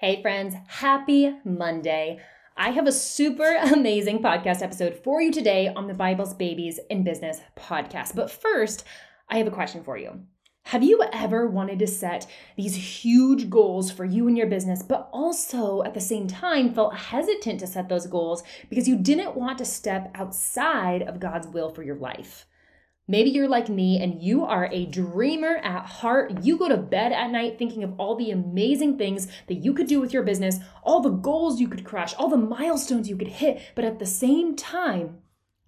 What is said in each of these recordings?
Hey, friends, happy Monday. I have a super amazing podcast episode for you today on the Bibles, Babies, and Business podcast. But first, I have a question for you. Have you ever wanted to set these huge goals for you and your business, but also at the same time felt hesitant to set those goals because you didn't want to step outside of God's will for your life? Maybe you're like me and you are a dreamer at heart. You go to bed at night thinking of all the amazing things that you could do with your business, all the goals you could crush, all the milestones you could hit. But at the same time,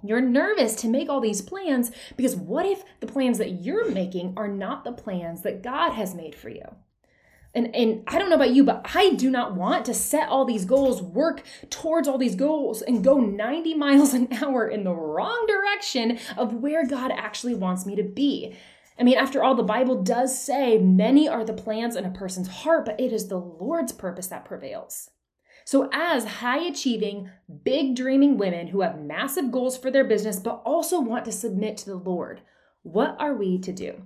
you're nervous to make all these plans because what if the plans that you're making are not the plans that God has made for you? And, and I don't know about you, but I do not want to set all these goals, work towards all these goals, and go 90 miles an hour in the wrong direction of where God actually wants me to be. I mean, after all, the Bible does say many are the plans in a person's heart, but it is the Lord's purpose that prevails. So, as high achieving, big dreaming women who have massive goals for their business, but also want to submit to the Lord, what are we to do?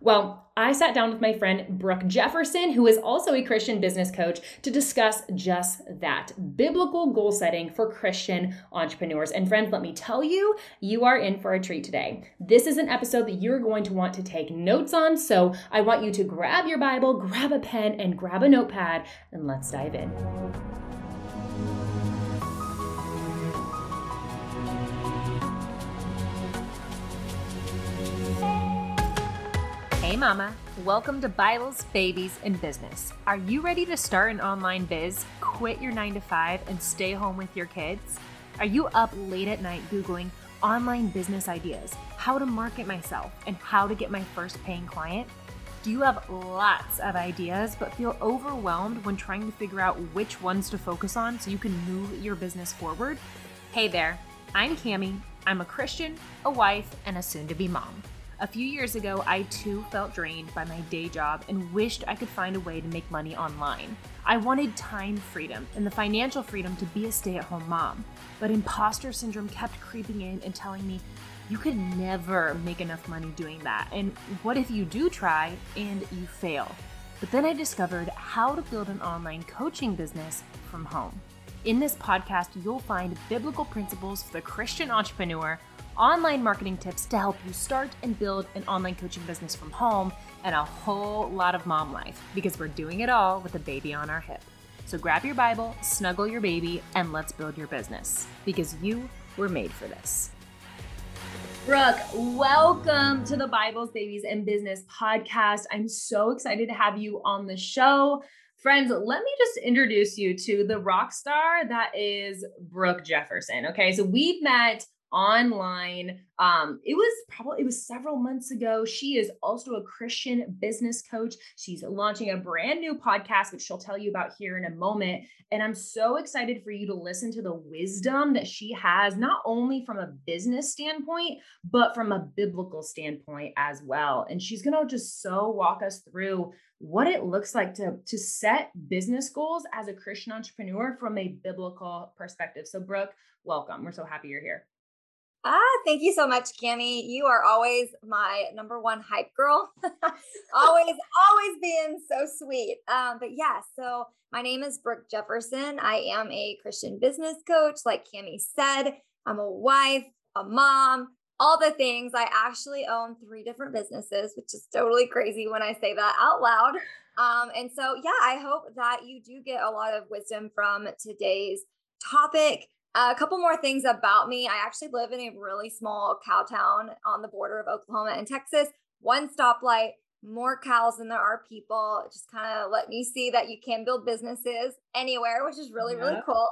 Well, I sat down with my friend Brooke Jefferson, who is also a Christian business coach, to discuss just that biblical goal setting for Christian entrepreneurs. And friends, let me tell you, you are in for a treat today. This is an episode that you're going to want to take notes on. So I want you to grab your Bible, grab a pen, and grab a notepad, and let's dive in. Hey, Mama. Welcome to Bibles, Babies, and Business. Are you ready to start an online biz, quit your 9 to 5, and stay home with your kids? Are you up late at night Googling online business ideas, how to market myself, and how to get my first paying client? Do you have lots of ideas but feel overwhelmed when trying to figure out which ones to focus on so you can move your business forward? Hey there, I'm Camie. I'm a Christian, a wife, and a soon to be mom. A few years ago, I too felt drained by my day job and wished I could find a way to make money online. I wanted time freedom and the financial freedom to be a stay at home mom. But imposter syndrome kept creeping in and telling me, you could never make enough money doing that. And what if you do try and you fail? But then I discovered how to build an online coaching business from home. In this podcast, you'll find biblical principles for the Christian entrepreneur online marketing tips to help you start and build an online coaching business from home, and a whole lot of mom life because we're doing it all with a baby on our hip. So grab your Bible, snuggle your baby, and let's build your business because you were made for this. Brooke, welcome to the Bibles, Babies, and Business podcast. I'm so excited to have you on the show. Friends, let me just introduce you to the rock star that is Brooke Jefferson. Okay, so we've met online. Um, it was probably it was several months ago. She is also a Christian business coach. She's launching a brand new podcast, which she'll tell you about here in a moment. And I'm so excited for you to listen to the wisdom that she has, not only from a business standpoint, but from a biblical standpoint as well. And she's gonna just so walk us through what it looks like to to set business goals as a Christian entrepreneur from a biblical perspective. So Brooke, welcome. We're so happy you're here. Ah, thank you so much, Camie. You are always my number one hype girl. always, always being so sweet. Um, but yeah, so my name is Brooke Jefferson. I am a Christian business coach, like Camie said. I'm a wife, a mom, all the things. I actually own three different businesses, which is totally crazy when I say that out loud. Um, and so, yeah, I hope that you do get a lot of wisdom from today's topic a couple more things about me. I actually live in a really small cow town on the border of Oklahoma and Texas. One stoplight, more cows than there are people. Just kind of let me see that you can build businesses anywhere, which is really, really cool.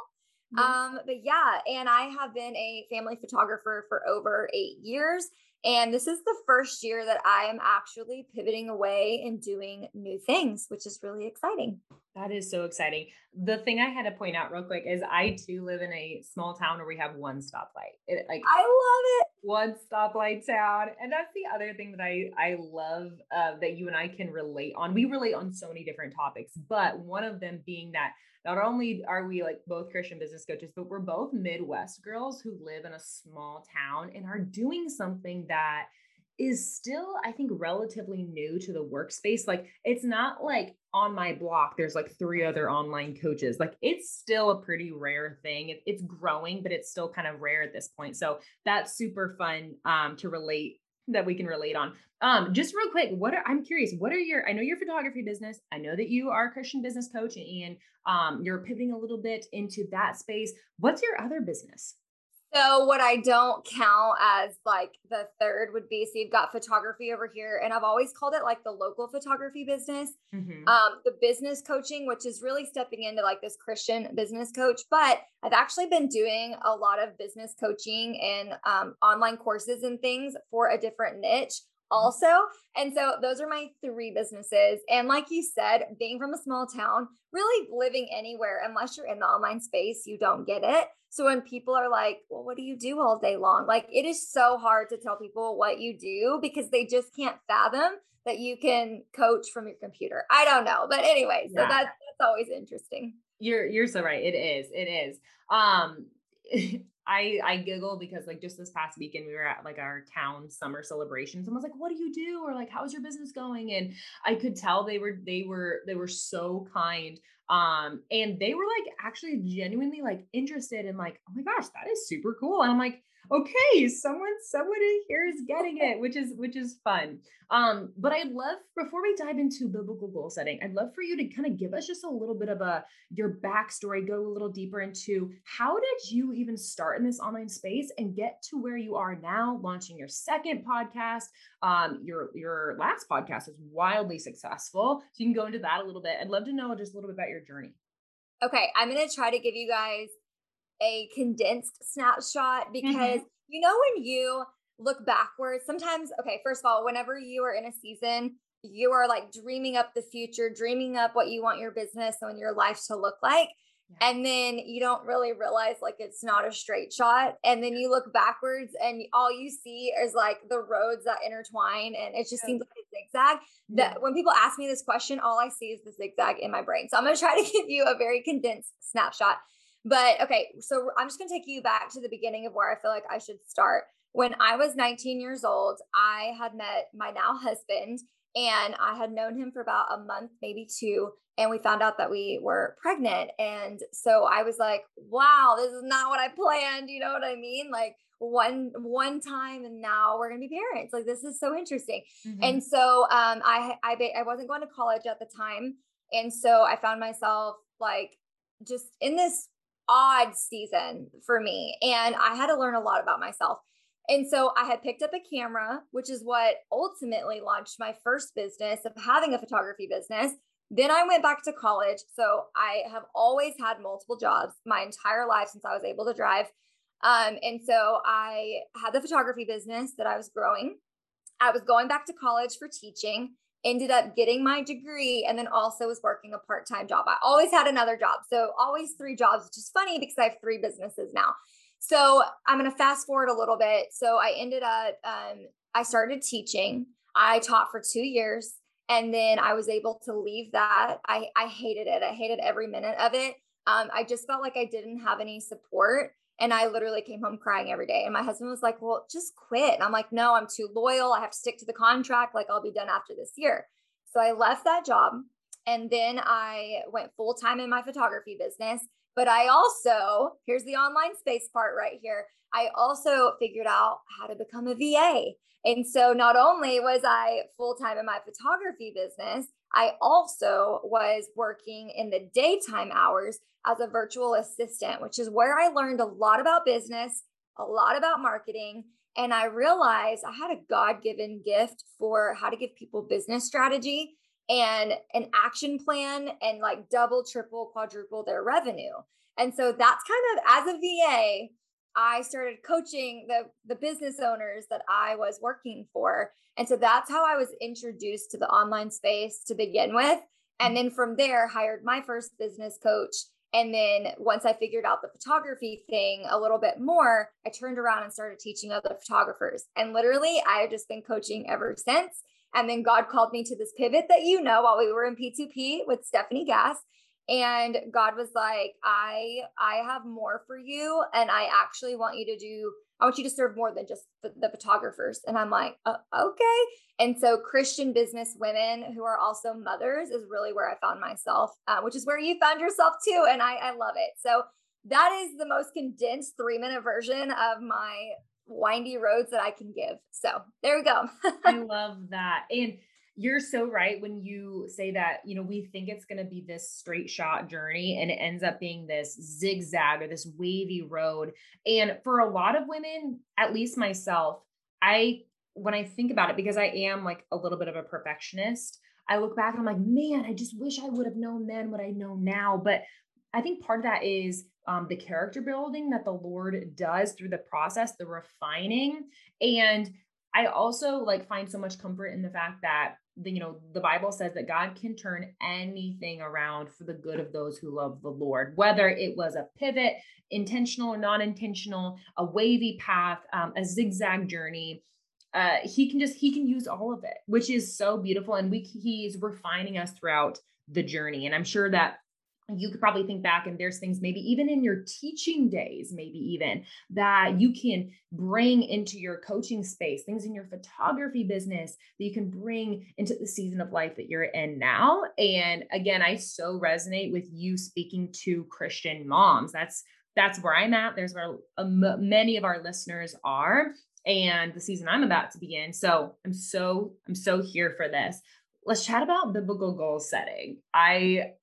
Mm-hmm. Um, but yeah, and I have been a family photographer for over eight years. And this is the first year that I am actually pivoting away and doing new things, which is really exciting. That is so exciting. The thing I had to point out real quick is I too live in a small town where we have one stoplight. It, like I love it. One stoplight town, and that's the other thing that I I love uh, that you and I can relate on. We relate on so many different topics, but one of them being that not only are we like both Christian business coaches, but we're both Midwest girls who live in a small town and are doing something that is still, I think, relatively new to the workspace. Like it's not like on my block there's like three other online coaches. Like it's still a pretty rare thing. It, it's growing but it's still kind of rare at this point. So that's super fun um, to relate that we can relate on. Um just real quick what are i'm curious what are your i know your photography business. I know that you are a christian business coach and um you're pivoting a little bit into that space. What's your other business so what I don't count as like the third would be so you've got photography over here, and I've always called it like the local photography business. Mm-hmm. Um, the business coaching, which is really stepping into like this Christian business coach, but I've actually been doing a lot of business coaching and um, online courses and things for a different niche also. And so those are my three businesses. And like you said, being from a small town, really living anywhere, unless you're in the online space, you don't get it. So when people are like, well, what do you do all day long? Like it is so hard to tell people what you do because they just can't fathom that you can coach from your computer. I don't know. But anyway, so yeah. that's that's always interesting. You're you're so right. It is. It is. Um I I giggle because like just this past weekend we were at like our town summer celebration. Someone's like, "What do you do?" or like, "How's your business going?" And I could tell they were they were they were so kind. Um, and they were like actually genuinely like interested in like, "Oh my gosh, that is super cool." And I'm like, okay, someone, someone here is getting it, which is which is fun. Um, but I'd love before we dive into biblical goal setting, I'd love for you to kind of give us just a little bit of a your backstory, go a little deeper into how did you even start in this online space and get to where you are now, launching your second podcast. Um, your your last podcast is wildly successful. So you can go into that a little bit. I'd love to know just a little bit about your journey. Okay, I'm gonna try to give you guys a condensed snapshot because mm-hmm. you know when you look backwards sometimes okay first of all whenever you are in a season you are like dreaming up the future dreaming up what you want your business and your life to look like yeah. and then you don't really realize like it's not a straight shot and then you look backwards and all you see is like the roads that intertwine and it just yeah. seems like a zigzag that when people ask me this question all i see is the zigzag in my brain so i'm going to try to give you a very condensed snapshot but okay, so I'm just going to take you back to the beginning of where I feel like I should start. When I was 19 years old, I had met my now husband and I had known him for about a month, maybe two. And we found out that we were pregnant. And so I was like, wow, this is not what I planned. You know what I mean? Like, one one time and now we're going to be parents like this is so interesting mm-hmm. and so um i i i wasn't going to college at the time and so i found myself like just in this odd season for me. And I had to learn a lot about myself. And so I had picked up a camera, which is what ultimately launched my first business of having a photography business. Then I went back to college. So I have always had multiple jobs my entire life since I was able to drive. Um, and so I had the photography business that I was growing. I was going back to college for teaching ended up getting my degree and then also was working a part-time job. I always had another job. So always three jobs, which is funny because I have three businesses now. So I'm going to fast forward a little bit. So I ended up, um, I started teaching. I taught for two years and then I was able to leave that. I, I hated it. I hated every minute of it. Um, I just felt like I didn't have any support. And I literally came home crying every day. And my husband was like, Well, just quit. And I'm like, No, I'm too loyal. I have to stick to the contract. Like, I'll be done after this year. So I left that job. And then I went full time in my photography business. But I also, here's the online space part right here. I also figured out how to become a VA. And so not only was I full time in my photography business, I also was working in the daytime hours as a virtual assistant, which is where I learned a lot about business, a lot about marketing. And I realized I had a God given gift for how to give people business strategy and an action plan and like double, triple, quadruple their revenue. And so that's kind of as a VA, I started coaching the the business owners that I was working for. And so that's how I was introduced to the online space to begin with. And then from there hired my first business coach and then once I figured out the photography thing a little bit more, I turned around and started teaching other photographers. And literally, I have just been coaching ever since. And then God called me to this pivot that you know while we were in P2P with Stephanie Gass. and God was like, I I have more for you and I actually want you to do I want you to serve more than just the, the photographers. And I'm like, uh, okay. And so Christian business women who are also mothers is really where I found myself, uh, which is where you found yourself too. And I, I love it. So that is the most condensed three minute version of my windy roads that I can give. So there we go. I love that. And you're so right when you say that, you know, we think it's going to be this straight shot journey and it ends up being this zigzag or this wavy road. And for a lot of women, at least myself, I, when I think about it, because I am like a little bit of a perfectionist, I look back and I'm like, man, I just wish I would have known then what I know now. But I think part of that is um, the character building that the Lord does through the process, the refining. And I also like find so much comfort in the fact that the, you know the bible says that god can turn anything around for the good of those who love the lord whether it was a pivot intentional or non-intentional a wavy path um, a zigzag journey. Uh, he can just he can use all of it which is so beautiful. And we he's refining us throughout the journey. And i'm sure that you could probably think back and there's things maybe even in your teaching days maybe even that you can bring into your coaching space things in your photography business that you can bring into the season of life that you're in now. And again i so resonate with you speaking to christian moms. That's that's where i'm at. There's where many of our listeners are and the season i'm about to begin so i'm so i'm so here for this. Let's chat about biblical goal setting. I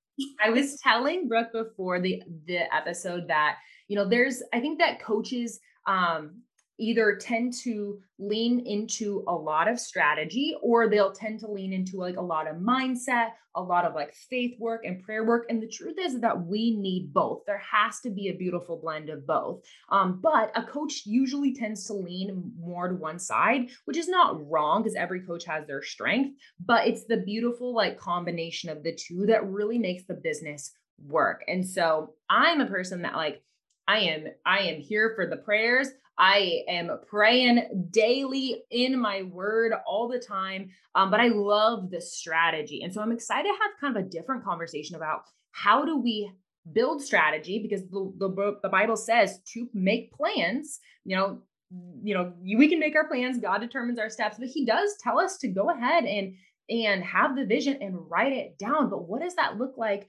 I was telling Brooke before the the episode that you know there's I think that coaches um either tend to lean into a lot of strategy or they'll tend to lean into like a lot of mindset, a lot of like faith work and prayer work. And the truth is that we need both. There has to be a beautiful blend of both. Um, but a coach usually tends to lean more to one side, which is not wrong because every coach has their strength, but it's the beautiful like combination of the two that really makes the business work. And so I'm a person that like I am I am here for the prayers. I am praying daily in my word all the time. Um, but I love the strategy. And so I'm excited to have kind of a different conversation about how do we build strategy because the, the, the Bible says to make plans, you know, you know, we can make our plans, God determines our steps, but he does tell us to go ahead and and have the vision and write it down. But what does that look like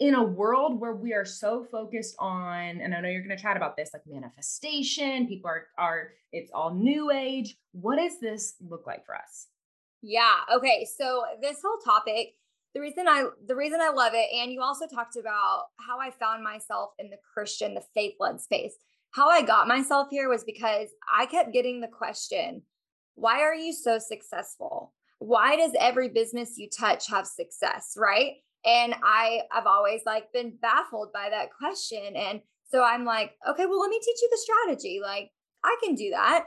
in a world where we are so focused on and i know you're going to chat about this like manifestation people are are it's all new age what does this look like for us? Yeah okay so this whole topic the reason i the reason i love it and you also talked about how i found myself in the christian the faith led space. How i got myself here was because i kept getting the question why are you so successful? Why does every business you touch have success? Right and I I've always like been baffled by that question. And so I'm like, okay, well, let me teach you the strategy. Like I can do that.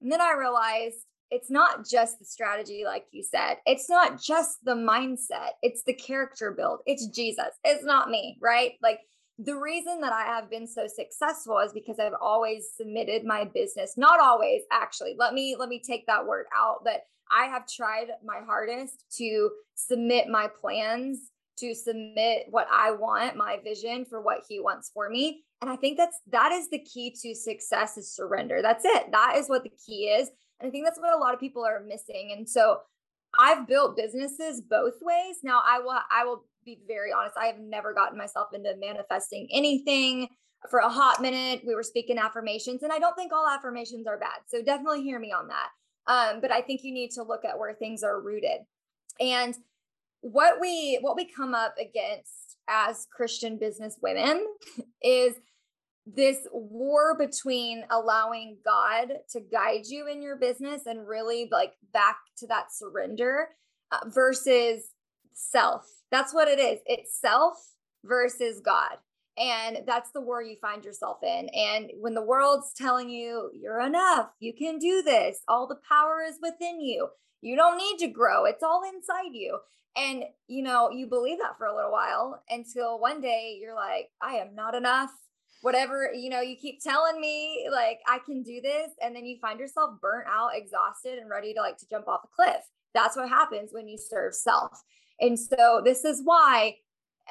And then I realized it's not just the strategy, like you said. It's not just the mindset. It's the character build. It's Jesus. It's not me, right? Like the reason that I have been so successful is because I've always submitted my business. Not always, actually. Let me let me take that word out. But I have tried my hardest to submit my plans to submit what I want, my vision for what he wants for me. And I think that's that is the key to success is surrender. That's it. That is what the key is. And I think that's what a lot of people are missing. And so I've built businesses both ways. Now I will I will be very honest. I have never gotten myself into manifesting anything for a hot minute. We were speaking affirmations and I don't think all affirmations are bad. So definitely hear me on that. Um, but I think you need to look at where things are rooted. And what we what we come up against as Christian business women is this war between allowing God to guide you in your business and really like back to that surrender uh, versus self. That's what it is. It's self versus God. And that's the war you find yourself in. And when the world's telling you you're enough, you can do this, all the power is within you. You don't need to grow. It's all inside you. And, you know, you believe that for a little while until one day you're like, I am not enough. Whatever, you know, you keep telling me like I can do this. And then you find yourself burnt out, exhausted, and ready to like to jump off a cliff. That's what happens when you serve self. And so this is why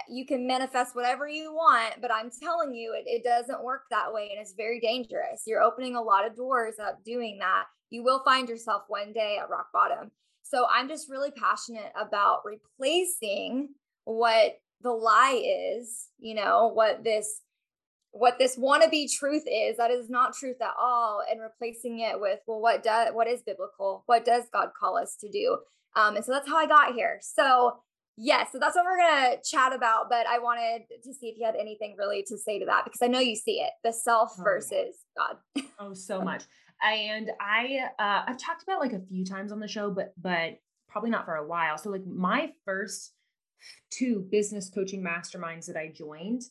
you can manifest whatever you want, but I'm telling you, it, it doesn't work that way. And it's very dangerous. You're opening a lot of doors up doing that. You will find yourself one day at rock bottom. So I'm just really passionate about replacing what the lie is, you know, what this what this wannabe truth is that is not truth at all and replacing it with well what does what is biblical? What does god call us to do? Um, and so that's how i got here. So yes so that's what we're gonna chat about but i wanted to see if you had anything really to say to that because i know you see it the self oh, versus god. Oh so much and i uh, i've talked about like a few times on the show but but probably not for a while so like my first two business coaching masterminds that i joined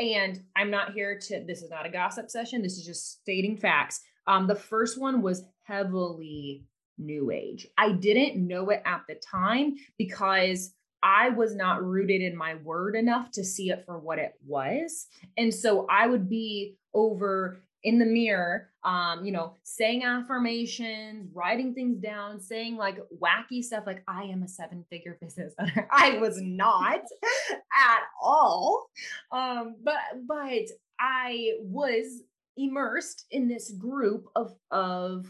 and I'm not here to, this is not a gossip session. This is just stating facts. Um, the first one was heavily new age. I didn't know it at the time because I was not rooted in my word enough to see it for what it was. And so I would be over in the mirror, um, you know, saying affirmations, writing things down, saying like wacky stuff like I am a seven figure business owner. I was not at all. Um, but but I was immersed in this group of of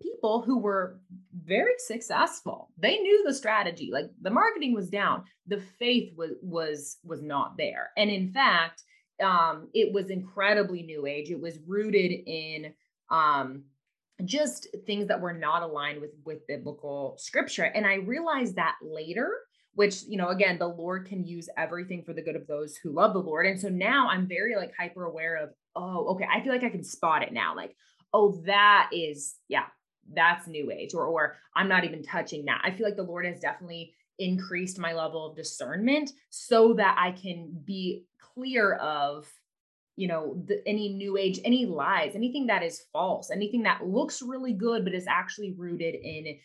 people who were very successful. They knew the strategy. Like the marketing was down, the faith was was was not there. And in fact, um, it was incredibly new age. It was rooted in um, just things that were not aligned with with biblical scripture. And I realized that later, which you know, again, the Lord can use everything for the good of those who love the Lord. And so now I'm very like hyper aware of, oh, okay, I feel like I can spot it now. Like, oh, that is, yeah, that's new age, or or I'm not even touching that. I feel like the Lord has definitely increased my level of discernment so that I can be clear of you know the, any new age any lies anything that is false anything that looks really good but is actually rooted in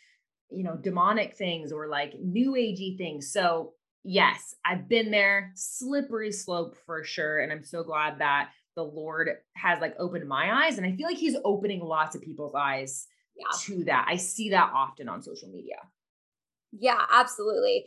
you know demonic things or like new agey things. So yes i've been there. Slippery slope for sure and i'm so glad that the lord has like opened my eyes and i feel like he's opening lots of people's eyes yeah. to that. I see that often on social media. Yeah absolutely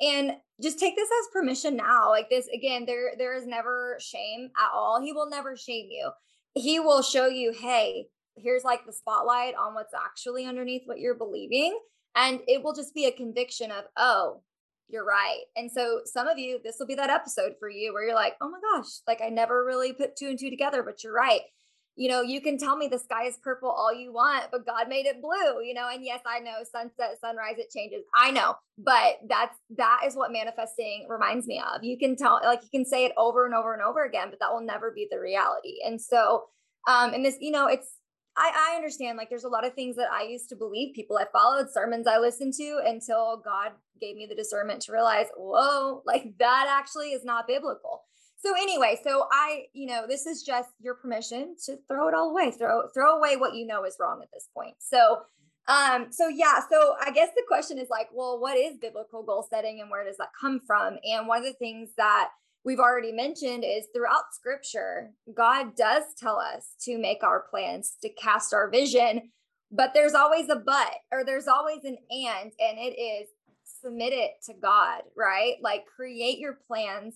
and just take this as permission now like this again there there is never shame at all. He will never shame you. He will show you hey here's like the spotlight on what's actually underneath what you're believing. And it will just be a conviction of oh you're right. And so some of you this will be that episode for you where you're like oh my gosh like i never really put two and two together but you're right you know, you can tell me the sky is purple all you want, but God made it blue, you know, and yes, I know sunset, sunrise, it changes. I know, but that's that is what manifesting reminds me of. You can tell, like you can say it over and over and over again, but that will never be the reality. And so, um, and this, you know, it's I, I understand like there's a lot of things that I used to believe people I followed sermons I listened to until God gave me the discernment to realize, whoa, like that actually is not biblical so anyway, so I, you know, this is just your permission to throw it all away. Throw throw away what you know is wrong at this point. So um so yeah, so I guess the question is like, well, what is biblical goal setting and where does that come from? And one of the things that we've already mentioned is throughout scripture, God does tell us to make our plans, to cast our vision, but there's always a but or there's always an and and it is submit it to God, right? Like create your plans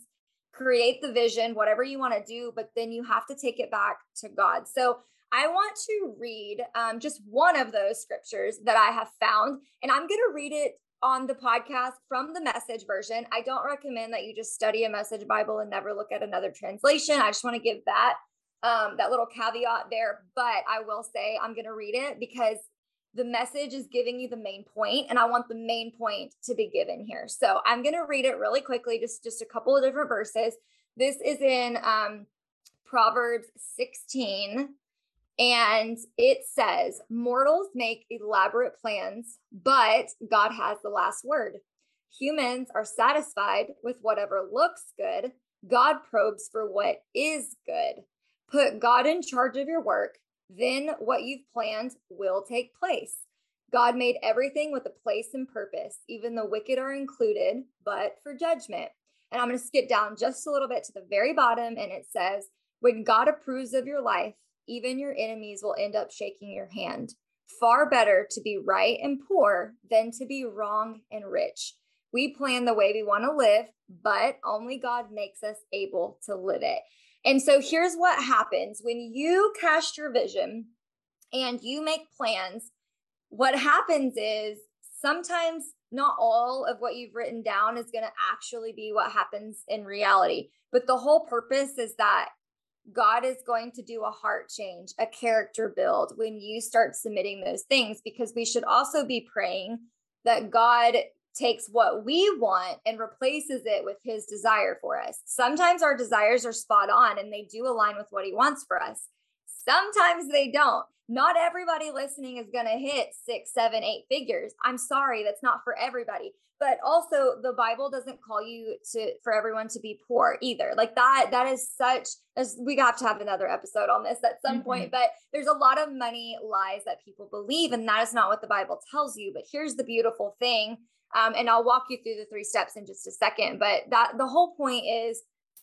create the vision, whatever you want to do, but then you have to take it back to God. So I want to read um, just one of those scriptures that I have found, and I'm going to read it on the podcast from the message version. I don't recommend that you just study a message Bible and never look at another translation. I just want to give that um, that little caveat there, but I will say I'm going to read it because the message is giving you the main point and i want the main point to be given here. So i'm going to read it really quickly just just a couple of different verses. This is in um, proverbs 16 and it says mortals make elaborate plans but god has the last word. Humans are satisfied with whatever looks good. God probes for what is good. Put god in charge of your work then what you've planned will take place. God made everything with a place and purpose, even the wicked are included, but for judgment. And I'm going to skip down just a little bit to the very bottom, and it says, When God approves of your life, even your enemies will end up shaking your hand. Far better to be right and poor than to be wrong and rich. We plan the way we want to live, but only God makes us able to live it. And so here's what happens when you cast your vision and you make plans. What happens is sometimes not all of what you've written down is going to actually be what happens in reality. But the whole purpose is that God is going to do a heart change, a character build when you start submitting those things, because we should also be praying that God takes what we want and replaces it with his desire for us. Sometimes our desires are spot on and they do align with what he wants for us. Sometimes they don't. Not everybody listening is going to hit six, seven, eight figures. I'm sorry, that's not for everybody. But also, the Bible doesn't call you to for everyone to be poor either. Like that, that is such. As we have to have another episode on this at some mm-hmm. point. But there's a lot of money lies that people believe, and that is not what the Bible tells you. But here's the beautiful thing um, and I'll walk you through the three steps in just a second. But that the whole point is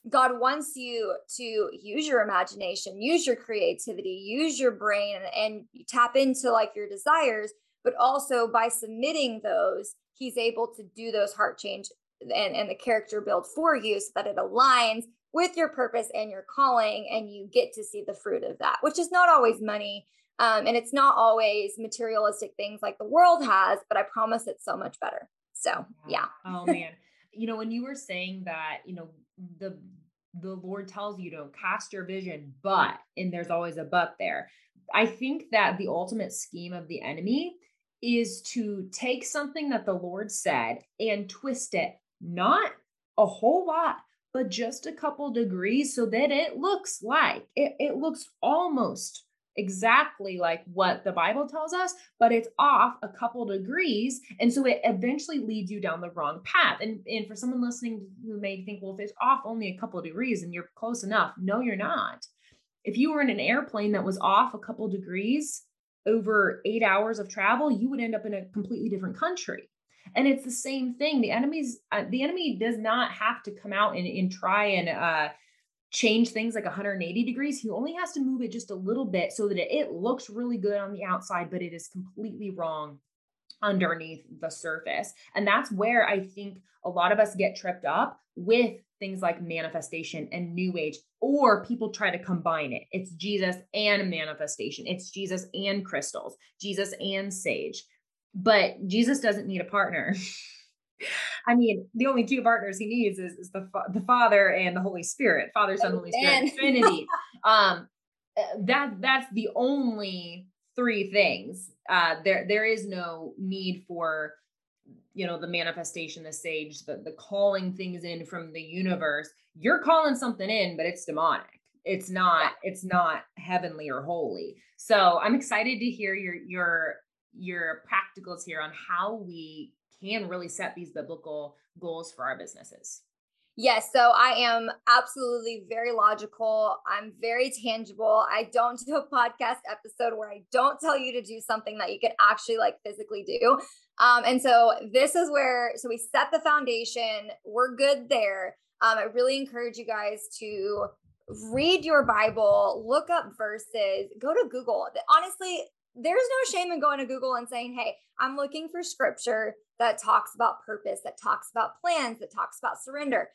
God wants you to use your imagination, use your creativity, use your brain, and, and tap into like your desires. But also by submitting those, He's able to do those heart change and, and the character build for you so that it aligns with your purpose and your calling, and you get to see the fruit of that, which is not always money. Um, and it's not always materialistic things like the world has, but I promise it's so much better. So yeah. oh man. You know, when you were saying that, you know, the the Lord tells you to cast your vision, but and there's always a but there. I think that the ultimate scheme of the enemy is to take something that the Lord said and twist it, not a whole lot, but just a couple degrees so that it looks like it, it looks almost exactly like what the Bible tells us, but it's off a couple degrees. And so it eventually leads you down the wrong path. And, and for someone listening who may think, well, if it's off only a couple degrees and you're close enough, no, you're not. If you were in an airplane that was off a couple degrees over eight hours of travel, you would end up in a completely different country. And it's the same thing. The enemy's uh, the enemy does not have to come out and, and try and uh, change things like 180 degrees. He only has to move it just a little bit so that it looks really good on the outside, but it is completely wrong underneath the surface. And that's where I think a lot of us get tripped up with things like manifestation and new age, or people try to combine it. It's Jesus and manifestation, it's Jesus and crystals, Jesus and sage. But Jesus doesn't need a partner. I mean, the only two partners he needs is, is the the Father and the Holy Spirit, Father, Son, Holy Spirit, Trinity. um, eh, that that's the only three things. Uh, there there is no need for you know the manifestation, the sage, the the calling things in from the universe. You're calling something in, but it's demonic. It's not. It's not heavenly or holy. So I'm excited to hear your your your practicals here on how we can really set these biblical goals for our businesses? Yes, so I am absolutely very logical. I'm very tangible. I don't do a podcast episode where I don't tell you to do something that you can actually like physically do. Um, and so this is where, so we set the foundation, we're good there. Um, I really encourage you guys to read your Bible, look up verses, go to Google. Honestly, there's no shame in going to Google and saying, Hey, I'm looking for scripture that talks about purpose, that talks about plans, that talks about surrender.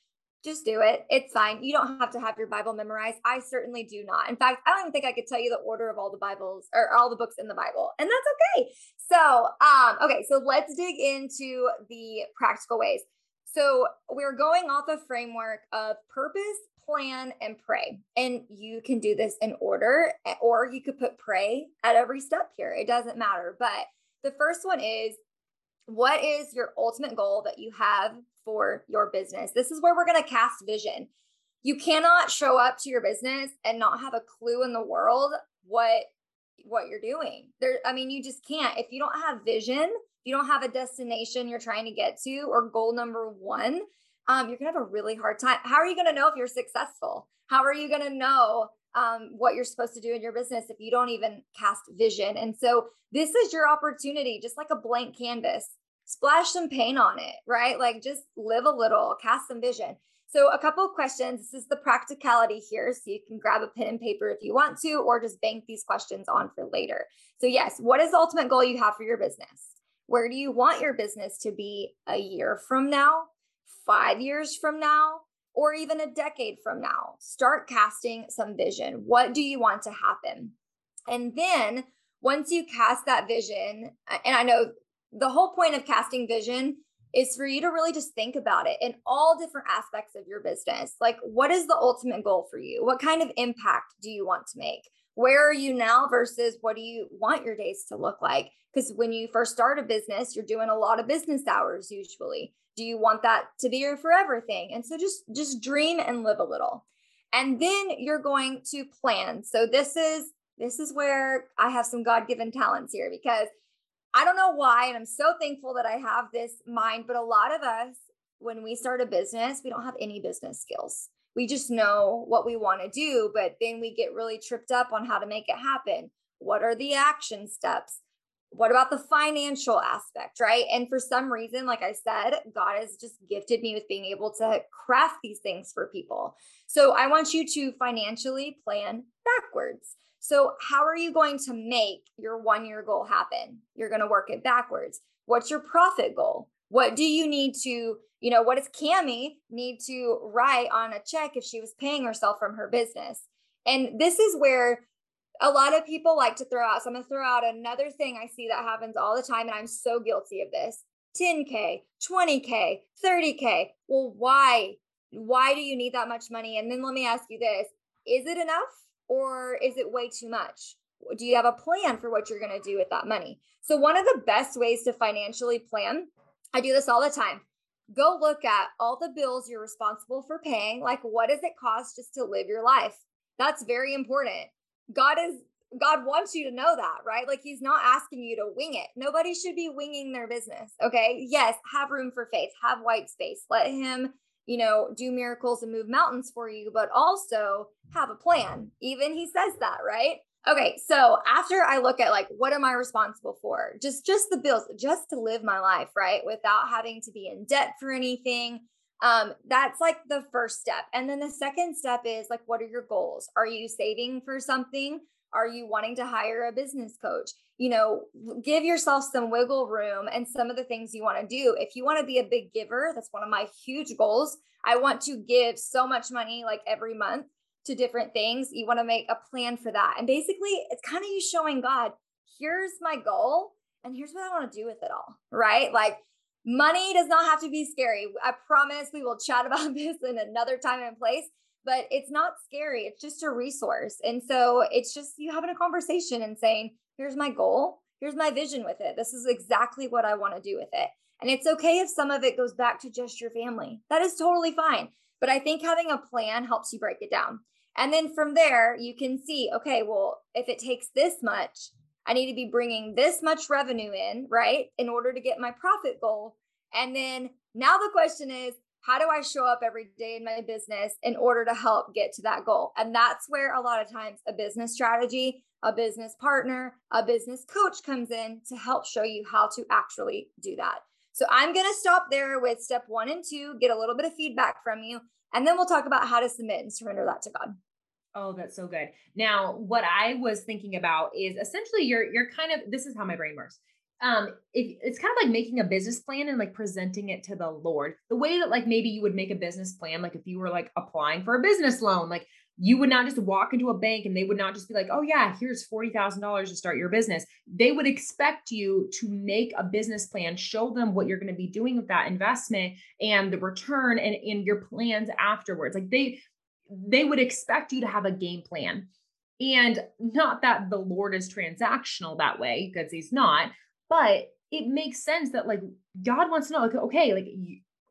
Just do it. It's fine. You don't have to have your Bible memorized. I certainly do not. In fact, I don't even think I could tell you the order of all the Bibles or all the books in the Bible, and that's okay. So, um, okay, so let's dig into the practical ways. So, we're going off a framework of purpose, plan, and pray. And you can do this in order, or you could put pray at every step here. It doesn't matter. But the first one is what is your ultimate goal that you have for your business? This is where we're going to cast vision. You cannot show up to your business and not have a clue in the world what what you're doing. There I mean you just can't. If you don't have vision, if you don't have a destination you're trying to get to or goal number 1, um, you're going to have a really hard time. How are you going to know if you're successful? How are you going to know um, what you're supposed to do in your business if you don't even cast vision? And so this is your opportunity, just like a blank canvas. Splash some paint on it, right? Like just live a little, cast some vision. So, a couple of questions. This is the practicality here. So, you can grab a pen and paper if you want to, or just bank these questions on for later. So, yes, what is the ultimate goal you have for your business? Where do you want your business to be a year from now, five years from now, or even a decade from now? Start casting some vision. What do you want to happen? And then once you cast that vision, uh, and I know the whole point of casting vision is for you to really just think about it in all different aspects of your business. Like, what is the ultimate goal for you? What kind of impact do you want to make? Where are you now versus what do you want your days to look like? Because when you first start a business, you're doing a lot of business hours usually. Do you want that to be your forever thing? And so just just dream and live a little. And then you're going to plan. So this is this is where I have some God-given talents here because I don't know why, and I'm so thankful that I have this mind, but a lot of us, when we start a business, we don't have any business skills. We just know what we want to do, but then we get really tripped up on how to make it happen. What are the action steps? What about the financial aspect, right? And for some reason, like I said, God has just gifted me with being able to craft these things for people. So I want you to financially plan backwards. So, how are you going to make your one year goal happen? You're going to work it backwards. What's your profit goal? What do you need to, you know, what does Camie need to write on a check if she was paying herself from her business? And this is where a lot of people like to throw out. So I'm going to throw out another thing I see that happens all the time. And I'm so guilty of this 10K, 20K, 30K. Well, why? Why do you need that much money? And then let me ask you this is it enough? or is it way too much? Do you have a plan for what you're going to do with that money? So, one of the best ways to financially plan, I do this all the time. Go look at all the bills you're responsible for paying. Like, what does it cost just to live your life? That's very important. God is God wants you to know that, right? Like he's not asking you to wing it. Nobody should be winging their business. Okay. Yes, have room for faith, have white space. Let him you know, do miracles and move mountains for you, but also have a plan. Even he says that, right? Okay, so after I look at like what am I responsible for? Just just the bills, just to live my life, right? Without having to be in debt for anything. Um that's like the first step. And then the second step is like what are your goals? Are you saving for something? Are you wanting to hire a business coach? You know, give yourself some wiggle room and some of the things you want to do. If you want to be a big giver, that's one of my huge goals. I want to give so much money like every month to different things. You want to make a plan for that. And basically, it's kind of you showing God, here's my goal and here's what I want to do with it all, right? Like money does not have to be scary. I promise we will chat about this in another time and place but it's not scary. It's just a resource. And so it's just you having a conversation and saying, here's my goal, here's my vision with it. This is exactly what I want to do with it. And it's okay if some of it goes back to just your family. That is totally fine. But I think having a plan helps you break it down. And then from there, you can see, okay, well, if it takes this much, I need to be bringing this much revenue in, right? In order to get my profit goal. And then now the question is, how do I show up every day in my business in order to help get to that goal? And that's where a lot of times a business strategy, a business partner, a business coach comes in to help show you how to actually do that. So I'm going to stop there with step one and two, get a little bit of feedback from you, and then we'll talk about how to submit and surrender that to God. Oh, that's so good. Now, what I was thinking about is essentially you're you're kind of this is how my brain works. Um if it's kind of like making a business plan and like presenting it to the lord. The way that like maybe you would make a business plan like if you were like applying for a business loan like you would not just walk into a bank and they would not just be like oh yeah here's $40,000 to start your business. They would expect you to make a business plan show them what you're going to be doing with that investment and the return and in your plans afterwards. Like they they would expect you to have a game plan and not that the lord is transactional that way because he's not but it makes sense that like God wants to know, like, okay, like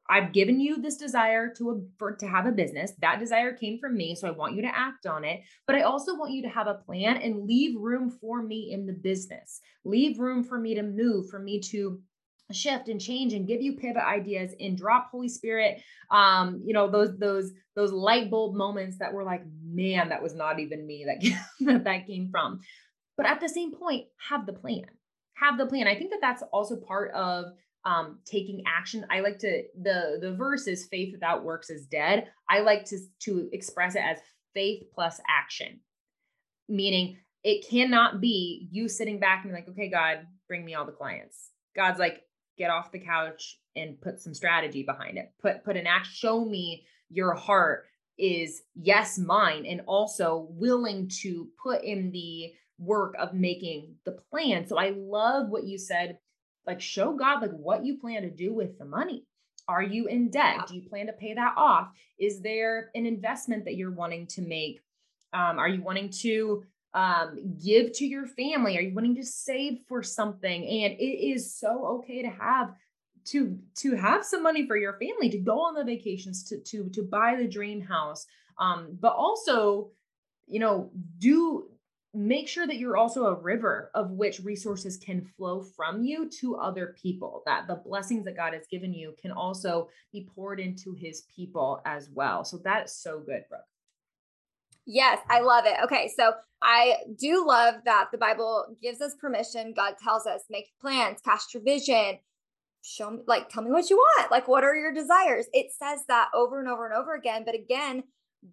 I've given you this desire to a, for, to have a business. That desire came from me, so I want you to act on it. But I also want you to have a plan and leave room for me in the business. Leave room for me to move, for me to shift and change and give you pivot ideas and drop holy spirit um you know those those those light bulb moments that were like man that was not even me that that, that came from but at the same point have the plan have the plan. I think that that's also part of um, taking action. I like to the the verse is faith without works is dead. I like to to express it as faith plus action, meaning it cannot be you sitting back and like, okay, God, bring me all the clients. God's like, get off the couch and put some strategy behind it. Put put an act, show me your heart is yes, mine, and also willing to put in the work of making the plan. So I love what you said. Like, show God like what you plan to do with the money. Are you in debt? Do you plan to pay that off? Is there an investment that you're wanting to make? Um, are you wanting to um, give to your family? Are you wanting to save for something? And it is so okay to have to to have some money for your family to go on the vacations to to to buy the dream house um but also you know do make sure that you're also a river of which resources can flow from you to other people that the blessings that god has given you can also be poured into his people as well so that's so good brooke Yes, I love it. Okay, so I do love that the Bible gives us permission. God tells us make plans, cast your vision, show me, like, tell me what you want. Like, what are your desires? It says that over and over and over again. But again,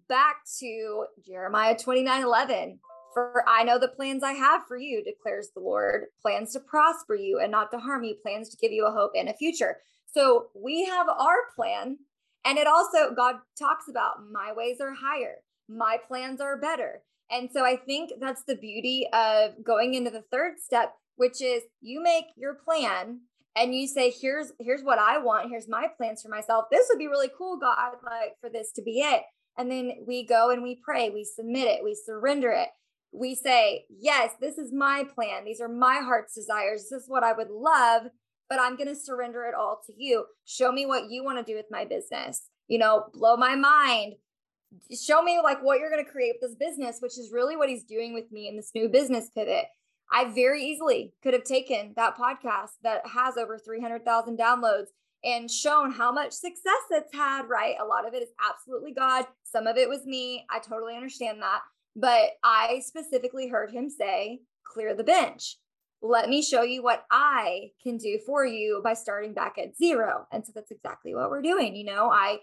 back to Jeremiah 29 11. For I know the plans I have for you, declares the Lord plans to prosper you and not to harm you, plans to give you a hope and a future. So we have our plan. And it also, God talks about my ways are higher, my plans are better. And so I think that's the beauty of going into the third step, which is you make your plan and you say here's here's what i want. Here's my plans for myself. This would be really cool god I'd like for this to be it. And then we go and we pray we submit it we surrender it. We say yes this is my plan. These are my heart's desires. This is what i would love but i'm going to surrender it all to you. Show me what you want to do with my business. You know blow my mind show me like what you're going to create with this business which is really what he's doing with me in this new business pivot I very easily could have taken that podcast that has over 300,000 downloads and shown how much success it's had, right? A lot of it is absolutely God. Some of it was me. I totally understand that. But I specifically heard him say, clear the bench. Let me show you what I can do for you by starting back at zero. And so that's exactly what we're doing. You know, I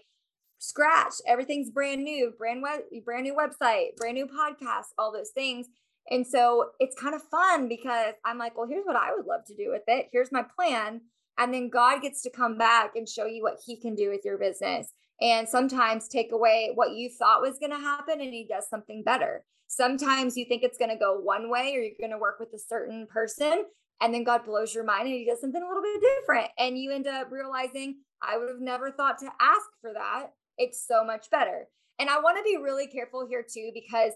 scratch everything's brand new, brand web, brand new website, brand new podcast, all those things. And so it's kind of fun because I'm like, well, here's what I would love to do with it. Here's my plan. And then God gets to come back and show you what he can do with your business. And sometimes take away what you thought was going to happen and he does something better. Sometimes you think it's going to go one way or you're going to work with a certain person and then God blows your mind and he does something a little bit different. And you end up realizing, I would have never thought to ask for that. It's so much better. And I want to be really careful here too, because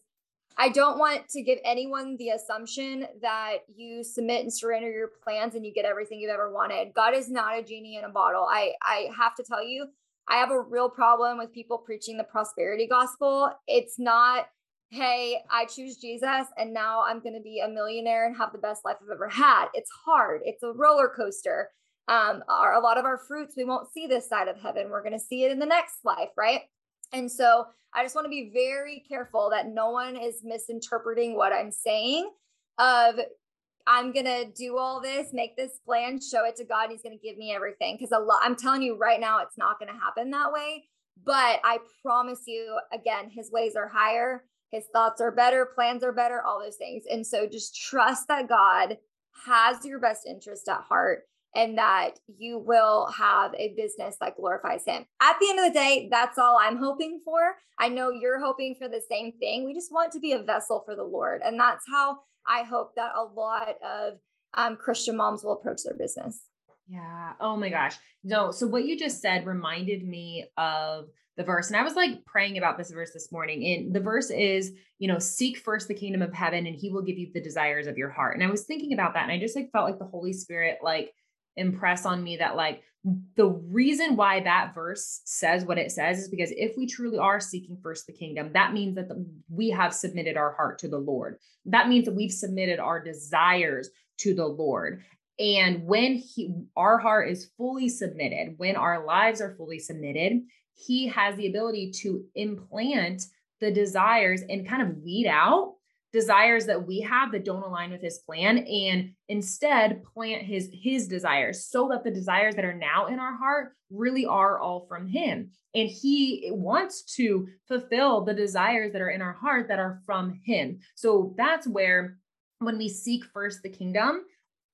I don't want to give anyone the assumption that you submit and surrender your plans and you get everything you've ever wanted. God is not a genie in a bottle. I I have to tell you, I have a real problem with people preaching the prosperity gospel. It's not hey, I choose Jesus and now I'm going to be a millionaire and have the best life I've ever had. It's hard. It's a roller coaster. Um, our, a lot of our fruits we won't see this side of heaven. We're going to see it in the next life, right? And so I just want to be very careful that no one is misinterpreting what I'm saying of I'm going to do all this, make this plan, show it to God, he's going to give me everything cuz a lot I'm telling you right now it's not going to happen that way, but I promise you again his ways are higher, his thoughts are better, plans are better, all those things. And so just trust that God has your best interest at heart and that you will have a business that glorifies him. At the end of the day, that's all I'm hoping for. I know you're hoping for the same thing. We just want to be a vessel for the Lord. And that's how I hope that a lot of um, Christian moms will approach their business. Yeah. Oh my gosh. No. So what you just said reminded me of the verse. And I was like praying about this verse this morning. And the verse is, you know, seek first the kingdom of heaven and he will give you the desires of your heart. And I was thinking about that. And I just like felt like the Holy Spirit, like, impress on me that like the reason why that verse says what it says is because if we truly are seeking first the kingdom, that means that the, we have submitted our heart to the Lord. That means that we've submitted our desires to the Lord. And when he our heart is fully submitted, when our lives are fully submitted, he has the ability to implant the desires and kind of weed out desires that we have that don't align with his plan and instead plant his his desires so that the desires that are now in our heart really are all from him and he wants to fulfill the desires that are in our heart that are from him so that's where when we seek first the kingdom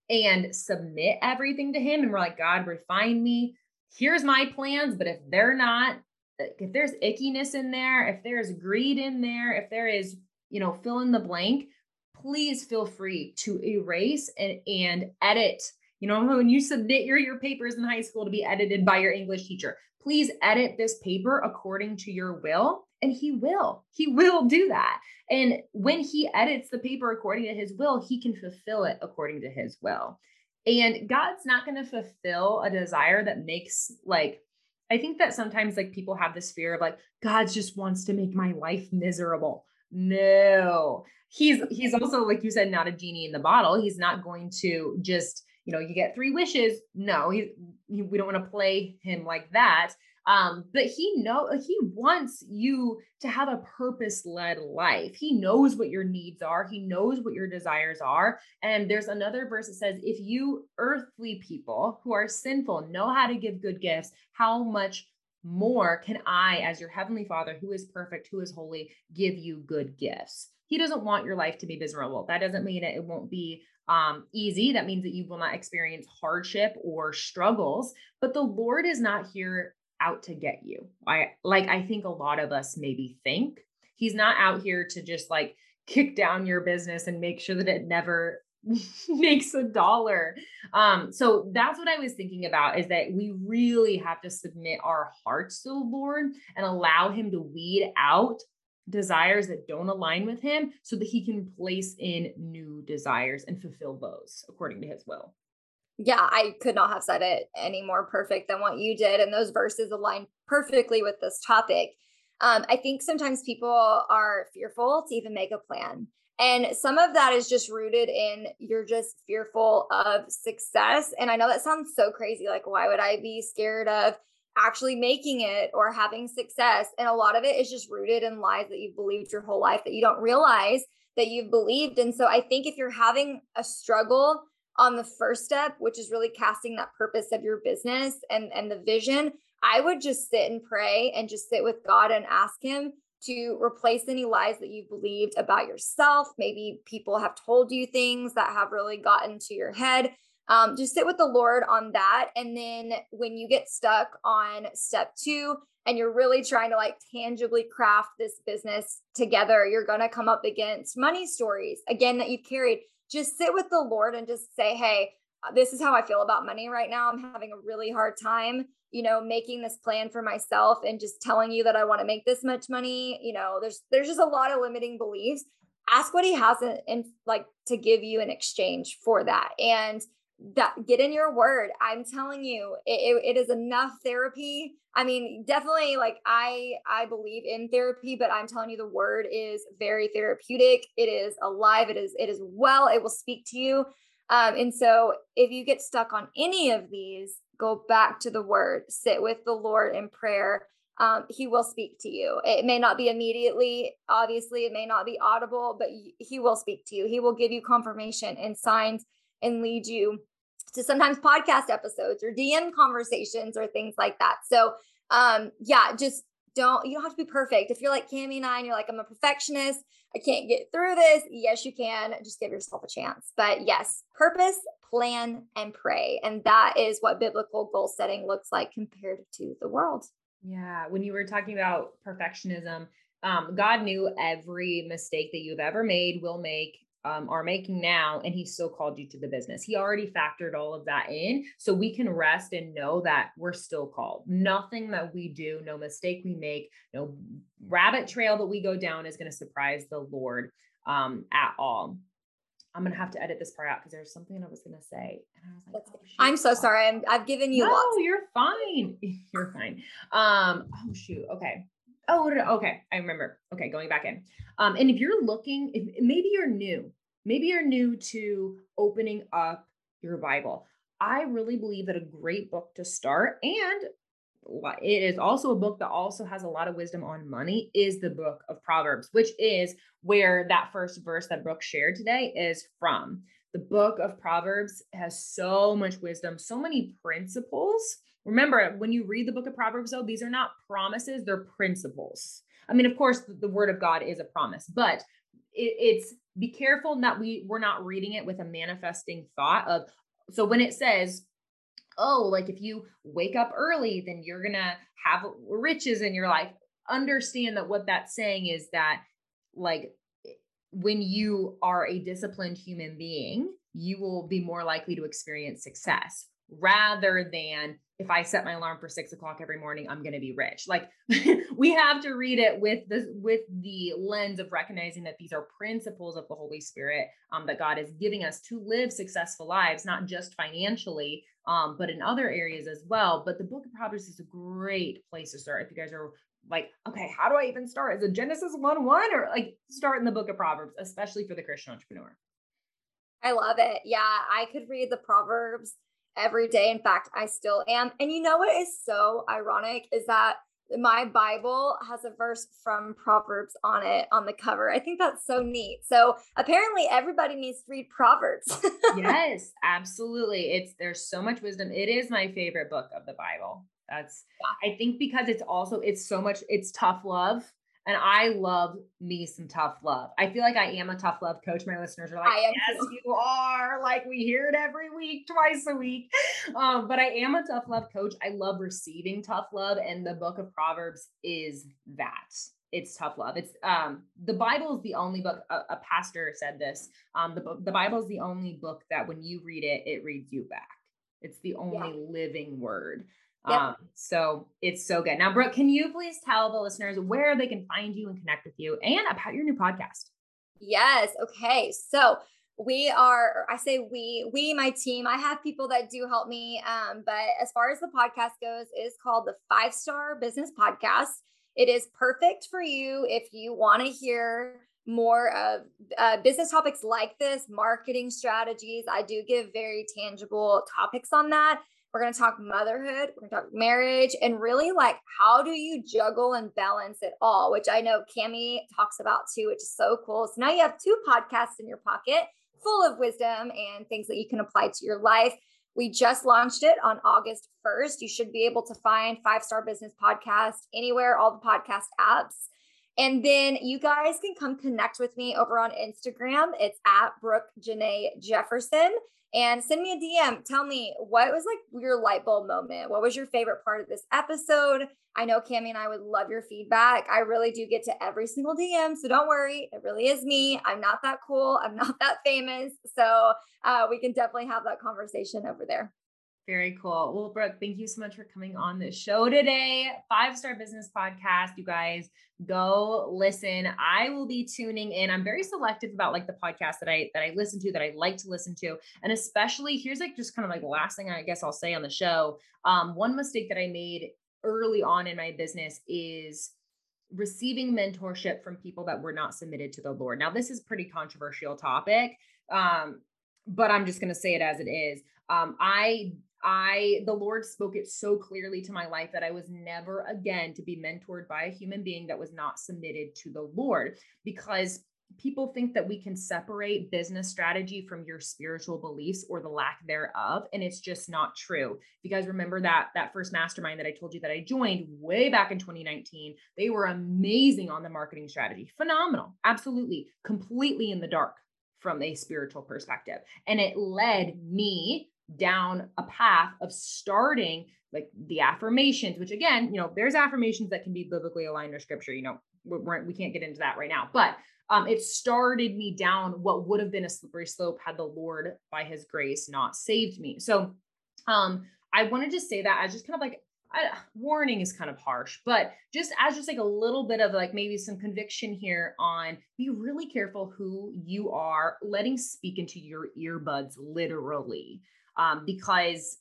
and submit everything to him and we're like, God, refine me. Here's my plans, but if they're not, if there's ickiness in there, if there's greed in there, if there is, you know, fill in the blank, please feel free to erase and, and edit. You know, when you submit your, your papers in high school to be edited by your English teacher, please edit this paper according to your will. And he will, he will do that. And when he edits the paper according to his will, he can fulfill it according to his will. And God's not going to fulfill a desire that makes like, I think that sometimes like people have this fear of like, God just wants to make my life miserable. No, he's he's also like you said, not a genie in the bottle. He's not going to just you know you get three wishes. No, he, he we don't want to play him like that. Um, but he know he wants you to have a purpose-led life. He knows what your needs are, he knows what your desires are. And there's another verse that says, if you earthly people who are sinful know how to give good gifts, how much more can I, as your heavenly father, who is perfect, who is holy, give you good gifts? He doesn't want your life to be miserable. That doesn't mean that it won't be um, easy. That means that you will not experience hardship or struggles. But the Lord is not here out to get you. I like I think a lot of us maybe think he's not out here to just like kick down your business and make sure that it never makes a dollar. Um, so that's what I was thinking about is that we really have to submit our hearts to the Lord and allow Him to weed out desires that don't align with Him so that He can place in new desires and fulfill those according to His will yeah, I could not have said it any more perfect than what you did. And those verses align perfectly with this topic. Um, I think sometimes people are fearful to even make a plan. And some of that is just rooted in you're just fearful of success. And I know that sounds so crazy. Like, why would I be scared of actually making it or having success? And a lot of it is just rooted in lies that you've believed your whole life that you don't realize that you've believed. And so I think if you're having a struggle on the first step, which is really casting that purpose of your business and, and the vision, I would just sit and pray and just sit with God and ask Him to replace any lies that you've believed about yourself. Maybe people have told you things that have really gotten to your head. Um, just sit with the Lord on that. And then when you get stuck on step two and you're really trying to like tangibly craft this business together, you're going to come up against money stories again that you've carried just sit with the Lord and just say, hey, Uh, this is how I feel about money right now. I'm having a really hard time, you know, making this plan for myself and just telling you that I want to make this much money. You know, there's there's just a lot of limiting beliefs. Ask what he has in, in like to give you in exchange for that. And that get in your word i'm telling you it, it is enough therapy i mean definitely like i i believe in therapy but i'm telling you the word is very therapeutic it is alive it is it is well it will speak to you um, and so if you get stuck on any of these go back to the word sit with the lord in prayer. Um, he will speak to you. It may not be immediately obviously it may not be audible but he will speak to you. He will give you confirmation and signs and lead you to sometimes podcast episodes or DM conversations or things like that. So, um, yeah, just don't, you don't have to be perfect. If you're like Camie and I and you're like, I'm a perfectionist, I can't get through this. Yes, you can. Just give yourself a chance. But yes, purpose, plan, and pray. And that is what biblical goal setting looks like compared to the world. Yeah. When you were talking about perfectionism, um, God knew every mistake that you've ever made, will make, um, are making now and he still called you to the business he already factored all of that in so we can rest and know that we're still called nothing that we do no mistake we make no rabbit trail that we go down is going to surprise the lord um, at all I'm gonna have to edit this part out because there's something I was gonna say, and I was like, oh, "I'm so sorry. I'm I've given you no, lots. you're fine. You're fine. Um, oh shoot. Okay. Oh, okay. I remember. Okay, going back in. Um, and if you're looking, if maybe you're new, maybe you're new to opening up your Bible. I really believe that a great book to start and it is also a book that also has a lot of wisdom on money is the book of proverbs which is where that first verse that brooke shared today is from the book of proverbs has so much wisdom so many principles Remember, when you read the book of Proverbs, though, these are not promises, they're principles. I mean, of course, the, word of God is a promise, but it, it's be careful that we we're not reading it with a manifesting thought of so when it says oh like if you wake up early then you're gonna have riches in your life understand that what that's saying is that like when you are a disciplined human being you will be more likely to experience success rather than if I set my alarm for six o'clock every morning, I'm going to be rich. Like we have to read it with the with the lens of recognizing that these are principles of the Holy Spirit um, that God is giving us to live successful lives, not just financially, um, but in other areas as well. But the Book of Proverbs is a great place to start if you guys are like, okay, how do I even start? Is it Genesis one one or like start in the Book of Proverbs, especially for the Christian entrepreneur? I love it. Yeah, I could read the Proverbs every day. In fact, I still am. And you know what is so ironic is that my Bible has a verse from Proverbs on it on the cover. I think that's so neat. So apparently everybody needs to read Proverbs. yes, absolutely. It's there's so much wisdom. It is my favorite book of the Bible. That's I think because it's also it's so much it's tough love and I love me some tough love. I feel like I am a tough love coach. My listeners are like, yes, too. you are. Like we hear it every week, twice a week. Um, but I am a tough love coach. I love receiving tough love. And the book of Proverbs is that. It's tough love. It's um the Bible is the only book. A, a pastor said this. Um, the the Bible is the only book that when you read it, it reads you back. It's the only yeah. living word. Yep. Um, so it's so good. Now, Brooke, can you please tell the listeners where they can find you and connect with you and about your new podcast? Yes. Okay. So we are, I say we, we, my team, I have people that do help me. Um, but as far as the podcast goes, is called the Five Star Business Podcast. It is perfect for you if you want to hear more of uh, business topics like this, marketing strategies. I do give very tangible topics on that. We're going to talk motherhood, we're going to talk marriage, and really like how do you juggle and balance it all, which I know Camie talks about too, which is so cool. So now you have two podcasts in your pocket full of wisdom and things that you can apply to your life. We just launched it on August 1st. You should be able to find Five Star Business Podcast anywhere, all the podcast apps. And then you guys can come connect with me over on Instagram. It's at Brooke Janae Jefferson and send me a DM. Tell me what was like your light bulb moment? What was your favorite part of this episode? I know Camie and I would love your feedback. I really do get to every single DM. So don't worry. It really is me. I'm not that cool. I'm not that famous. So uh, we can definitely have that conversation over there. Very cool. Well, Brooke, thank you so much for coming on the show today. Five Star Business Podcast. You guys go listen. I will be tuning in. I'm very selective about like the podcast that I that I listen to, that I like to listen to. And especially here's like just kind of like the last thing I guess I'll say on the show. Um, one mistake that I made early on in my business is receiving mentorship from people that were not submitted to the Lord. Now, this is pretty controversial topic. Um, but I'm just going to say it as it is. Um, I I, the Lord spoke it so clearly to my life that I was never again to be mentored by a human being that was not submitted to the Lord because people think that we can separate business strategy from your spiritual beliefs or the lack thereof and it's just not true. If you guys remember that that first mastermind that i told you that i joined way back in 2019 they were amazing on the marketing strategy. Phenomenal. Absolutely. Completely in the dark from a spiritual perspective. And it led me down a path of starting like the affirmations, which again, you know, there's affirmations that can be biblically aligned or scripture. You know, we're, we can't get into that right now, but um, it started me down what would have been a slippery slope had the Lord, by His grace, not saved me. So, um, I wanted to say that as just kind of like I, warning is kind of harsh, but just as just like a little bit of like maybe some conviction here on be really careful who you are letting speak into your earbuds, literally um, because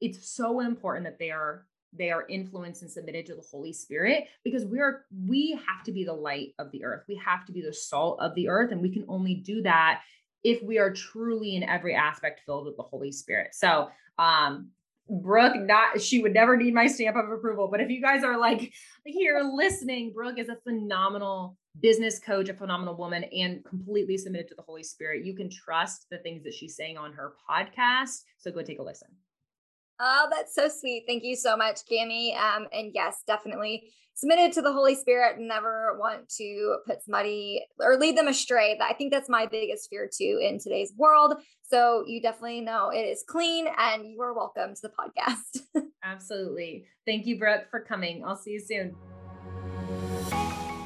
it's so important that they are they are influenced and submitted to the holy spirit because we are we have to be the light of the earth we have to be the salt of the earth and we can only do that if we are truly in every aspect filled with the holy spirit so um Brooke, not she would never need my stamp of approval. But if you guys are like here listening, Brooke is a phenomenal business coach, a phenomenal woman, and completely submitted to the Holy Spirit. You can trust the things that she's saying on her podcast. So go take a listen. Oh, that's so sweet. Thank you so much, Camie. Um, and yes, definitely submitted to the Holy Spirit and never want to put somebody or lead them astray. I think that's my biggest fear too in today's world. So you definitely know it is clean and you are welcome to the podcast. Absolutely. Thank you, Brooke, for coming. I'll see you soon.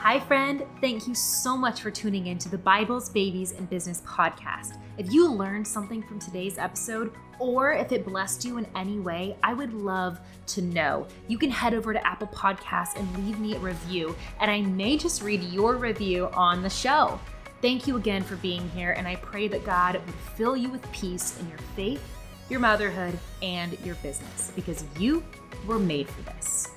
Hi, friend. Thank you so much for tuning in to the Bibles, Babies, and Business podcast. If you learned something from today's episode, or if it blessed you in any way, I would love to know. You can head over to Apple Podcasts and leave me a review, and I may just read your review on the show. Thank you again for being here, and I pray that God would fill you with peace in your faith, your motherhood, and your business because you were made for this.